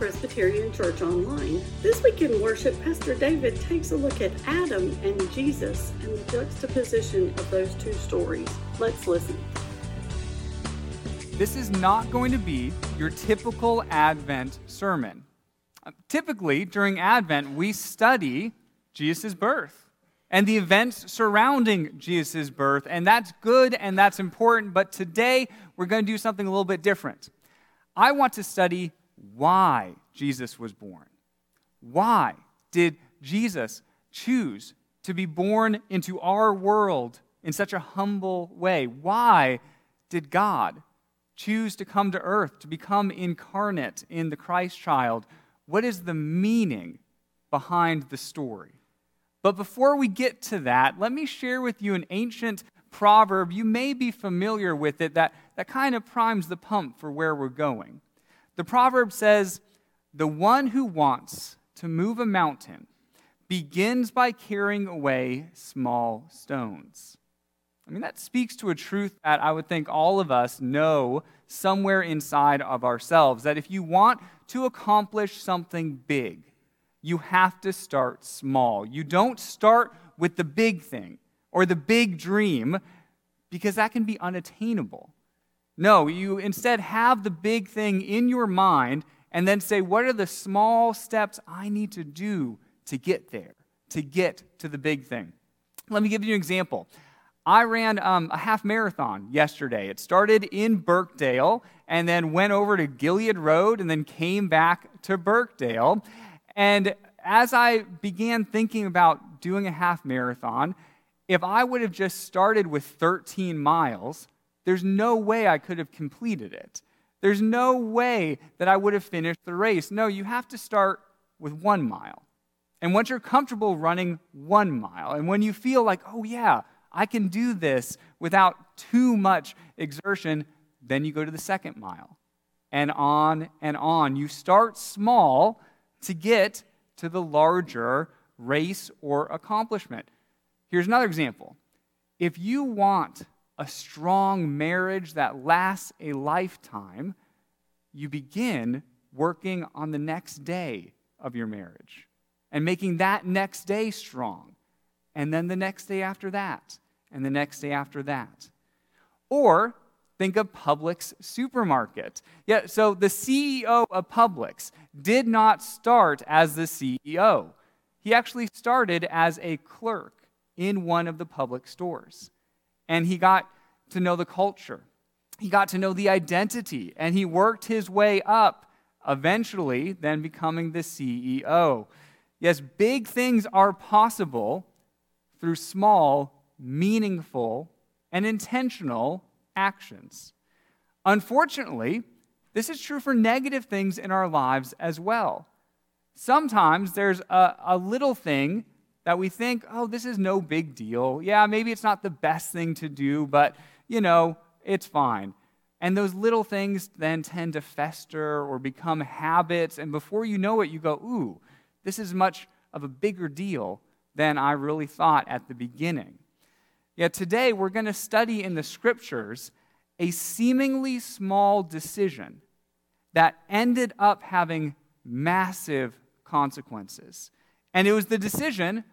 Presbyterian Church Online. This week in worship, Pastor David takes a look at Adam and Jesus and the juxtaposition of those two stories. Let's listen. This is not going to be your typical Advent sermon. Typically, during Advent, we study Jesus' birth and the events surrounding Jesus' birth, and that's good and that's important, but today we're going to do something a little bit different. I want to study why Jesus was born. Why did Jesus choose to be born into our world in such a humble way? Why did God choose to come to earth, to become incarnate in the Christ child? What is the meaning behind the story? But before we get to that, let me share with you an ancient proverb. You may be familiar with it that, that kind of primes the pump for where we're going. The proverb says, The one who wants to move a mountain begins by carrying away small stones. I mean, that speaks to a truth that I would think all of us know somewhere inside of ourselves that if you want to accomplish something big, you have to start small. You don't start with the big thing or the big dream because that can be unattainable. No, you instead have the big thing in your mind and then say, what are the small steps I need to do to get there, to get to the big thing? Let me give you an example. I ran um, a half marathon yesterday. It started in Birkdale and then went over to Gilead Road and then came back to Birkdale. And as I began thinking about doing a half marathon, if I would have just started with 13 miles, there's no way I could have completed it. There's no way that I would have finished the race. No, you have to start with one mile. And once you're comfortable running one mile, and when you feel like, oh, yeah, I can do this without too much exertion, then you go to the second mile. And on and on. You start small to get to the larger race or accomplishment. Here's another example. If you want a strong marriage that lasts a lifetime, you begin working on the next day of your marriage and making that next day strong. And then the next day after that, and the next day after that. Or think of Publix supermarket. Yeah, so the CEO of Publix did not start as the CEO. He actually started as a clerk in one of the Publix stores and he got to know the culture. He got to know the identity, and he worked his way up, eventually, then becoming the CEO. Yes, big things are possible through small, meaningful, and intentional actions. Unfortunately, this is true for negative things in our lives as well. Sometimes there's a, a little thing that we think, oh, this is no big deal. Yeah, maybe it's not the best thing to do, but, you know, it's fine. And those little things then tend to fester or become habits. And before you know it, you go, ooh, this is much of a bigger deal than I really thought at the beginning. Yet today, we're going to study in the scriptures a seemingly small decision that ended up having massive consequences. And it was the decision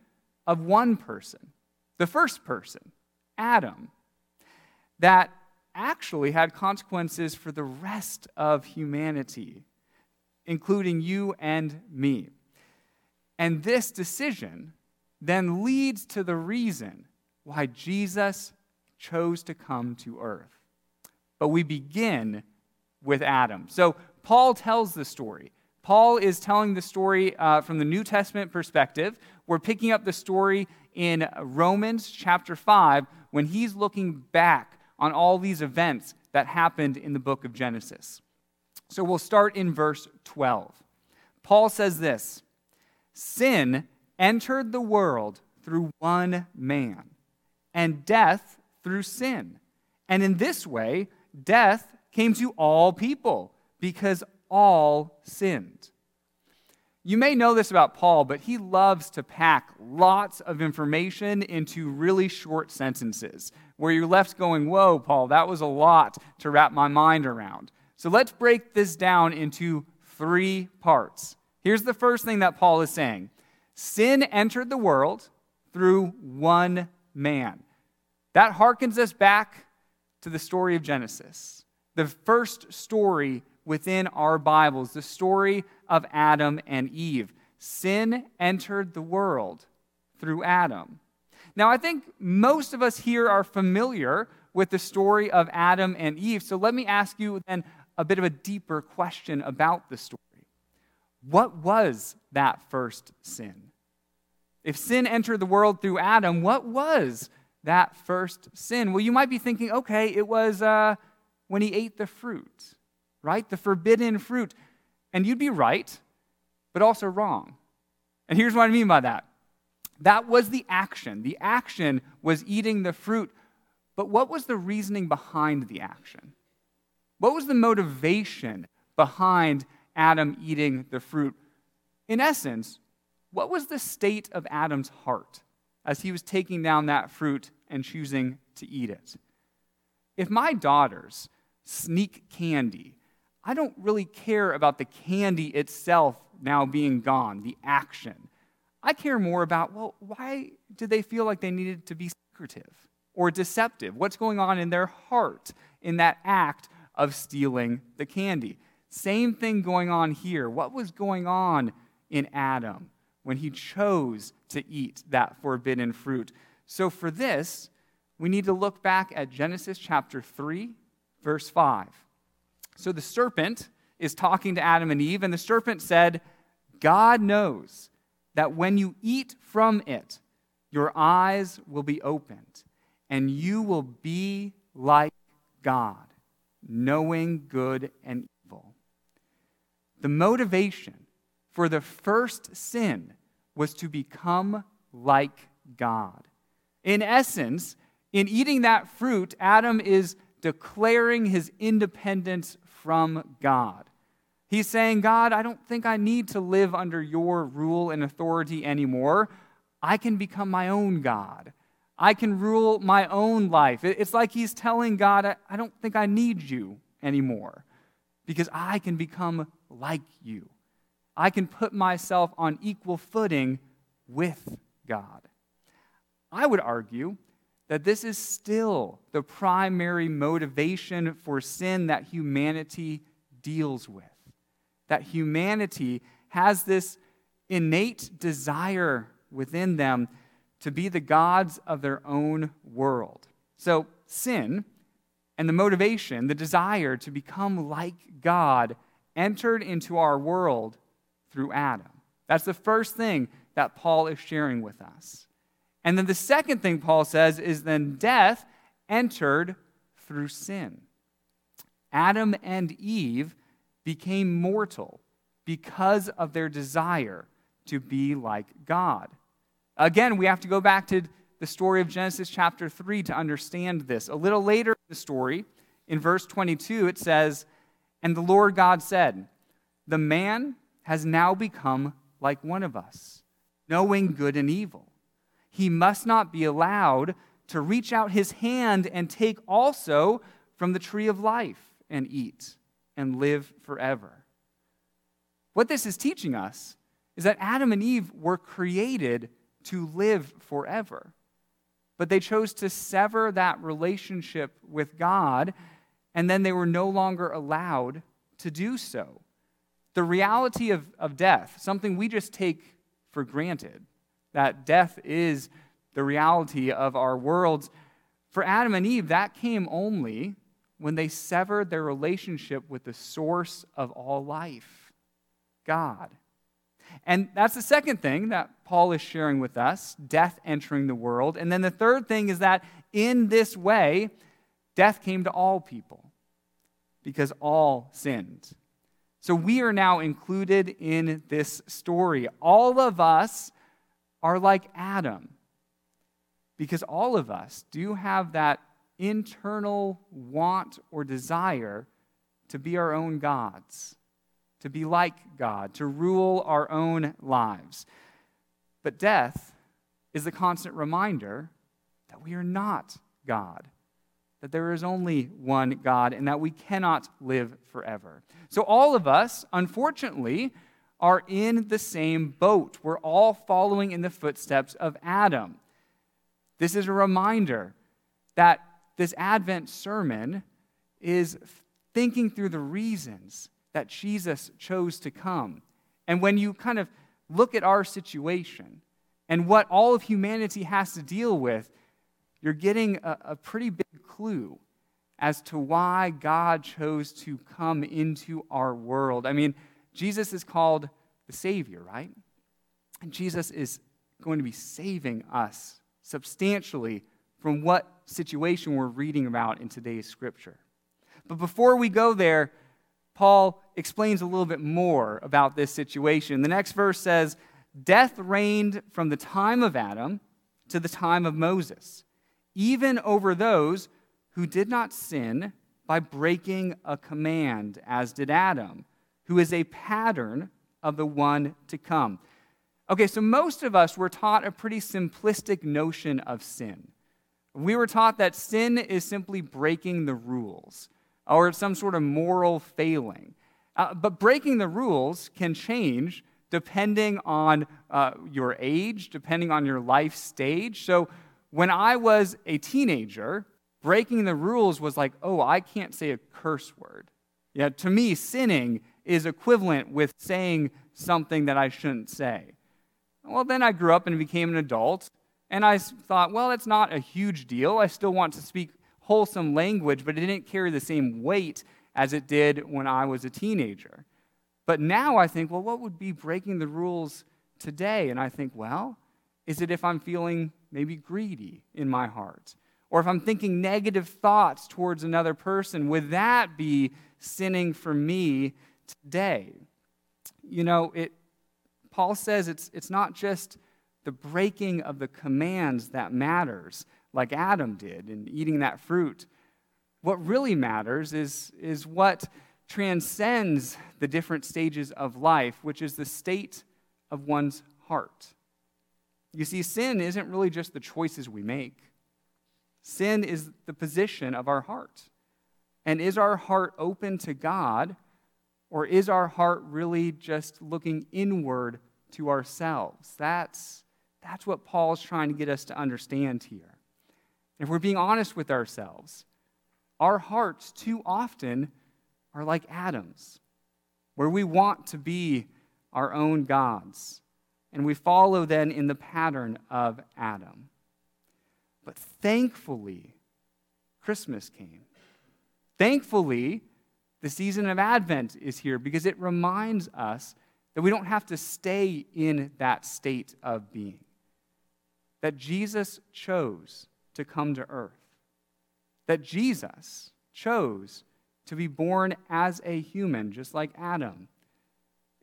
of one person, the first person, Adam, that actually had consequences for the rest of humanity, including you and me. And this decision then leads to the reason why Jesus chose to come to earth. But we begin with Adam. So Paul tells the story. Paul is telling the story uh, from the New Testament perspective. We're picking up the story in Romans chapter 5 when he's looking back on all these events that happened in the book of Genesis. So we'll start in verse 12. Paul says this Sin entered the world through one man, and death through sin. And in this way, death came to all people because all sinned. You may know this about Paul, but he loves to pack lots of information into really short sentences where you're left going, Whoa, Paul, that was a lot to wrap my mind around. So let's break this down into three parts. Here's the first thing that Paul is saying Sin entered the world through one man. That harkens us back to the story of Genesis, the first story within our Bibles, the story of Adam and Eve. Sin entered the world through Adam. Now, I think most of us here are familiar with the story of Adam and Eve, so let me ask you then a bit of a deeper question about the story. What was that first sin? If sin entered the world through Adam, what was that first sin? Well, you might be thinking, okay, it was uh, when he ate the fruit, right? The forbidden fruit. And you'd be right, but also wrong. And here's what I mean by that that was the action. The action was eating the fruit. But what was the reasoning behind the action? What was the motivation behind Adam eating the fruit? In essence, what was the state of Adam's heart as he was taking down that fruit and choosing to eat it? If my daughters sneak candy, I don't really care about the candy itself now being gone, the action. I care more about, well, why did they feel like they needed to be secretive or deceptive? What's going on in their heart in that act of stealing the candy? Same thing going on here. What was going on in Adam when he chose to eat that forbidden fruit? So, for this, we need to look back at Genesis chapter 3, verse 5. So, the serpent is talking to Adam and Eve, and the serpent said, God knows that when you eat from it, your eyes will be opened, and you will be like God, knowing good and evil. The motivation for the first sin was to become like God. In essence, in eating that fruit, Adam is declaring his independence from God. He's saying, God, I don't think I need to live under your rule and authority anymore. I can become my own God. I can rule my own life. It's like he's telling God, I don't think I need you anymore because I can become like you. I can put myself on equal footing with God. I would argue that this is still the primary motivation for sin that humanity deals with that humanity has this innate desire within them to be the gods of their own world. So, sin and the motivation, the desire to become like God, entered into our world through Adam. That's the first thing that Paul is sharing with us. And then the second thing Paul says is then death entered through sin. Adam and Eve became mortal because of their desire to be like God. Again, we have to go back to the story of Genesis chapter 3 to understand this. A little later in the story, in verse 22, it says, And the Lord God said, The man has now become like one of us, knowing good and evil. He must not be allowed to reach out his hand and take also from the tree of life and eat and live forever. What this is teaching us is that Adam and Eve were created to live forever. But they chose to sever that relationship with God, and then they were no longer allowed to do so. The reality of, of death, something we just take for granted, that death is the reality of our worlds. For Adam and Eve, that came only when they severed their relationship with the source of all life, God. And that's the second thing that Paul is sharing with us death entering the world. And then the third thing is that in this way, death came to all people because all sinned. So we are now included in this story. All of us are like Adam because all of us do have that internal want or desire to be our own gods, to be like God, to rule our own lives. But death is the constant reminder that we are not God. that there is only one God and that we cannot live forever. So, all of us, unfortunately, are in the same boat. We're all following in the footsteps of Adam. This is a reminder that this Advent sermon is thinking through the reasons that Jesus chose to come. And when you kind of look at our situation and what all of humanity has to deal with, you're getting a, a pretty big clue as to why God chose to come into our world. I mean, Jesus is called the Savior, right? And Jesus is going to be saving us substantially from what situation we're reading about in today's scripture. But before we go there, Paul explains a little bit more about this situation. The next verse says, Death reigned from the time of Adam to the time of Moses, even over those who did not sin by breaking a command, as did Adam, who is a pattern of the one to come. Okay, so most of us were taught a pretty simplistic notion of sin. We were taught that sin is simply breaking the rules or some sort of moral failing. Uh, but breaking the rules can change depending on uh, your age, depending on your life stage. So when I was a teenager, breaking the rules was like, oh, I can't say a curse word. Yeah, to me, sinning is equivalent with saying something that I shouldn't say. Well, then I grew up and became an adult, and I thought, well, it's not a huge deal. I still want to speak wholesome language, but it didn't carry the same weight as it did when I was a teenager. But now I think, well, what would be breaking the rules today? And I think, well, is it if I'm feeling maybe greedy in my heart? or if I'm thinking negative thoughts towards another person, would that be sinning for me today? You know, it, Paul says it's, it's not just the breaking of the commands that matters, like Adam did in eating that fruit. What really matters is, is what transcends the different stages of life, which is the state of one's heart. You see, sin isn't really just the choices we make. Sin is the position of our heart. And is our heart open to God, or is our heart really just looking inward to ourselves? That's, that's what Paul's trying to get us to understand here. If we're being honest with ourselves, our hearts too often are like Adam's, where we want to be our own gods. And we follow then in the pattern of Adam. But thankfully, Christmas came. Thankfully, the season of Advent is here because it reminds us that we don't have to stay in that state of being. That Jesus chose to come to earth. That Jesus chose to be born as a human, just like Adam.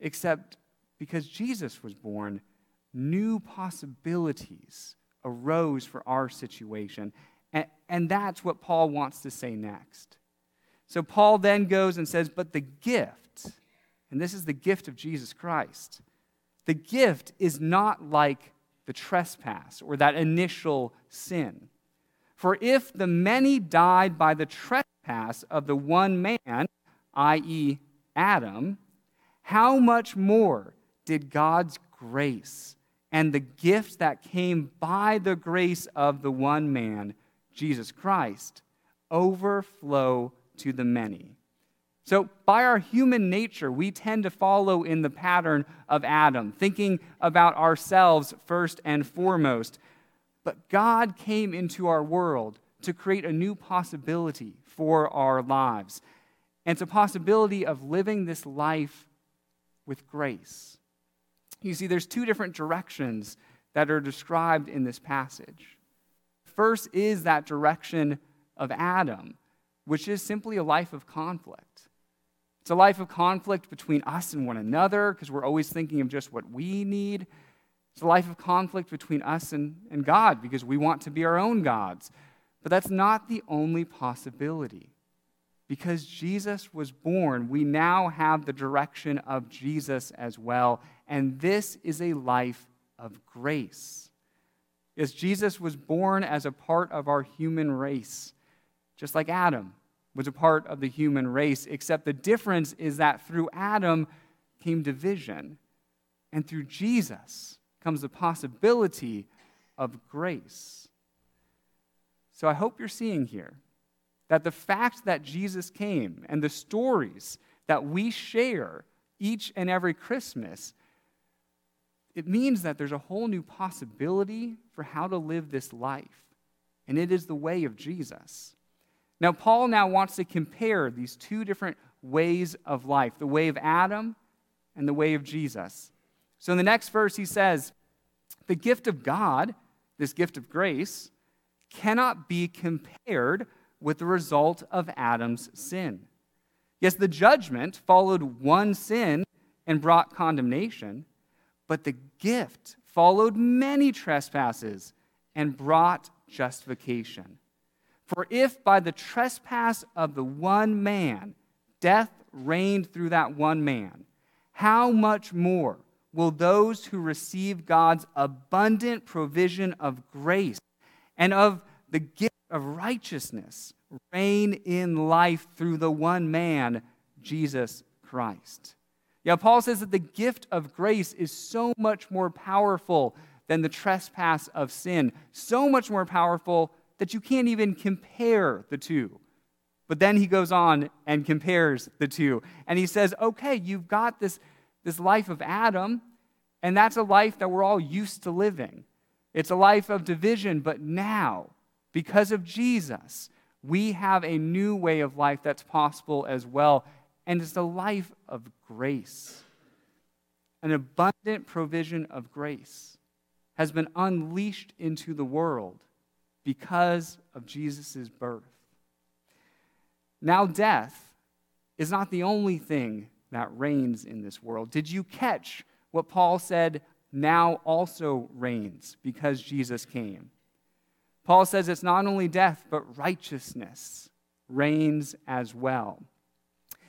Except because Jesus was born, new possibilities arose for our situation. And, and that's what Paul wants to say next. So Paul then goes and says, But the gift, and this is the gift of Jesus Christ, the gift is not like the trespass or that initial sin. For if the many died by the trespass of the one man, i.e., Adam, how much more did God's grace and the gift that came by the grace of the one man, Jesus Christ, overflow to the many. So, by our human nature, we tend to follow in the pattern of Adam, thinking about ourselves first and foremost. But God came into our world to create a new possibility for our lives. And it's a possibility of living this life with grace. You see, there's two different directions that are described in this passage. First is that direction of Adam, which is simply a life of conflict. It's a life of conflict between us and one another because we're always thinking of just what we need. It's a life of conflict between us and, and God because we want to be our own gods. But that's not the only possibility. Because Jesus was born, we now have the direction of Jesus as well. And this is a life of grace. As Jesus was born as a part of our human race, just like Adam was a part of the human race, except the difference is that through Adam came division, and through Jesus comes the possibility of grace. So I hope you're seeing here that the fact that Jesus came and the stories that we share each and every Christmas, it means that there's a whole new possibility for how to live this life. And it is the way of Jesus. Now, Paul now wants to compare these two different ways of life the way of Adam and the way of Jesus. So, in the next verse, he says, The gift of God, this gift of grace, cannot be compared with the result of Adam's sin. Yes, the judgment followed one sin and brought condemnation, but the gift followed many trespasses and brought justification. For if by the trespass of the one man death reigned through that one man, how much more will those who receive God's abundant provision of grace and of the gift of righteousness reign in life through the one man, Jesus Christ? Yeah, Paul says that the gift of grace is so much more powerful than the trespass of sin, so much more powerful that you can't even compare the two. But then he goes on and compares the two. And he says, okay, you've got this, this life of Adam, and that's a life that we're all used to living. It's a life of division, but now, because of Jesus, we have a new way of life that's possible as well. And it's a life of grace. An abundant provision of grace has been unleashed into the world because of Jesus' birth. Now, death is not the only thing that reigns in this world. Did you catch what Paul said now also reigns because Jesus came? Paul says it's not only death, but righteousness reigns as well.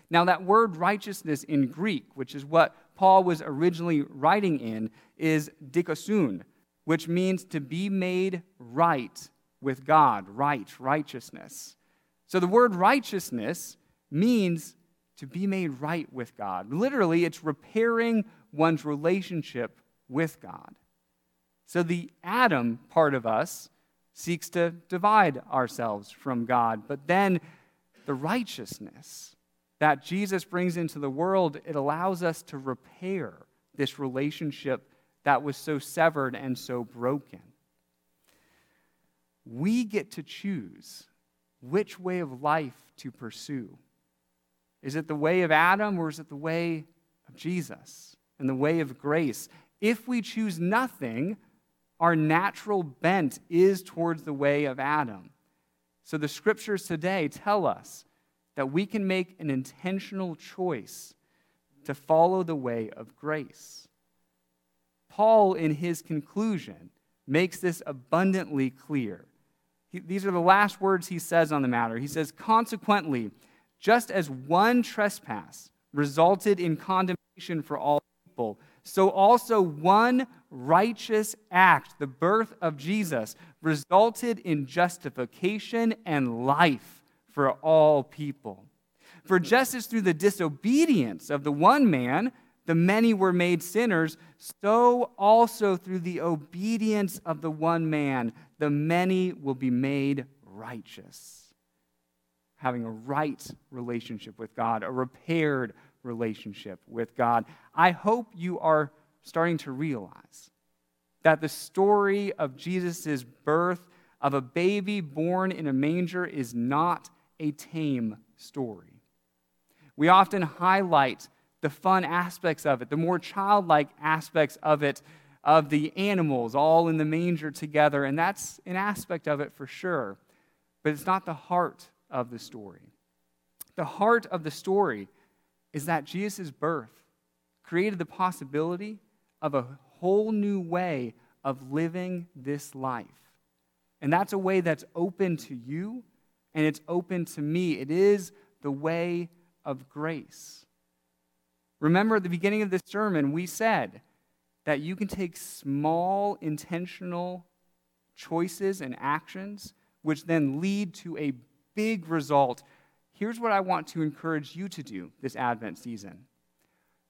Now, that word righteousness in Greek, which is what Paul was originally writing in, is dikaiosune, which means to be made right with God, right, righteousness. So the word righteousness means to be made right with God. Literally, it's repairing one's relationship with God. So the Adam part of us seeks to divide ourselves from God, but then the righteousness that Jesus brings into the world, it allows us to repair this relationship that was so severed and so broken we get to choose which way of life to pursue. Is it the way of Adam or is it the way of Jesus and the way of grace? If we choose nothing, our natural bent is towards the way of Adam. So the scriptures today tell us that we can make an intentional choice to follow the way of grace. Paul, in his conclusion, makes this abundantly clear. He, these are the last words he says on the matter. He says, Consequently, just as one trespass resulted in condemnation for all people, so also one righteous act, the birth of Jesus, resulted in justification and life for all people. For just as through the disobedience of the one man, the many were made sinners, so also through the obedience of the one man, the many will be made righteous. Having a right relationship with God, a repaired relationship with God. I hope you are starting to realize that the story of Jesus' birth of a baby born in a manger is not a tame story. We often highlight the fun aspects of it, the more childlike aspects of it, of the animals all in the manger together. And that's an aspect of it for sure. But it's not the heart of the story. The heart of the story is that Jesus' birth created the possibility of a whole new way of living this life. And that's a way that's open to you and it's open to me. It is the way of grace. Remember at the beginning of this sermon, we said that you can take small intentional choices and actions, which then lead to a big result. Here's what I want to encourage you to do this Advent season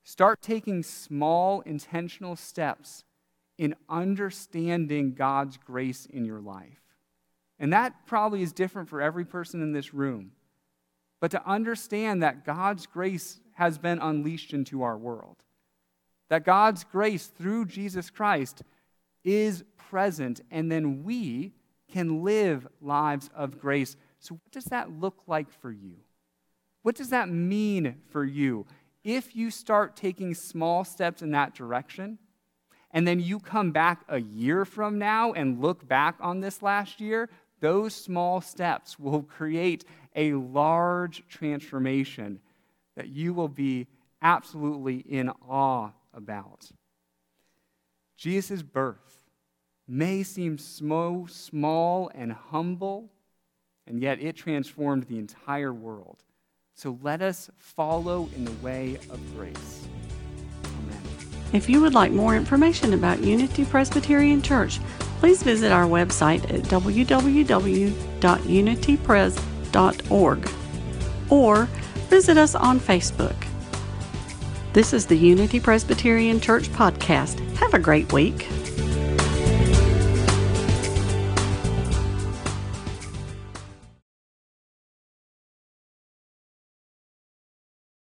start taking small, intentional steps in understanding God's grace in your life. And that probably is different for every person in this room. But to understand that God's grace has been unleashed into our world, that God's grace through Jesus Christ is present, and then we can live lives of grace. So, what does that look like for you? What does that mean for you? If you start taking small steps in that direction, and then you come back a year from now and look back on this last year, those small steps will create a large transformation that you will be absolutely in awe about. Jesus' birth may seem so small and humble, and yet it transformed the entire world. So let us follow in the way of grace. Amen. If you would like more information about Unity Presbyterian Church, please visit our website at www.unitypres.org or visit us on Facebook. This is the Unity Presbyterian Church podcast. Have a great week.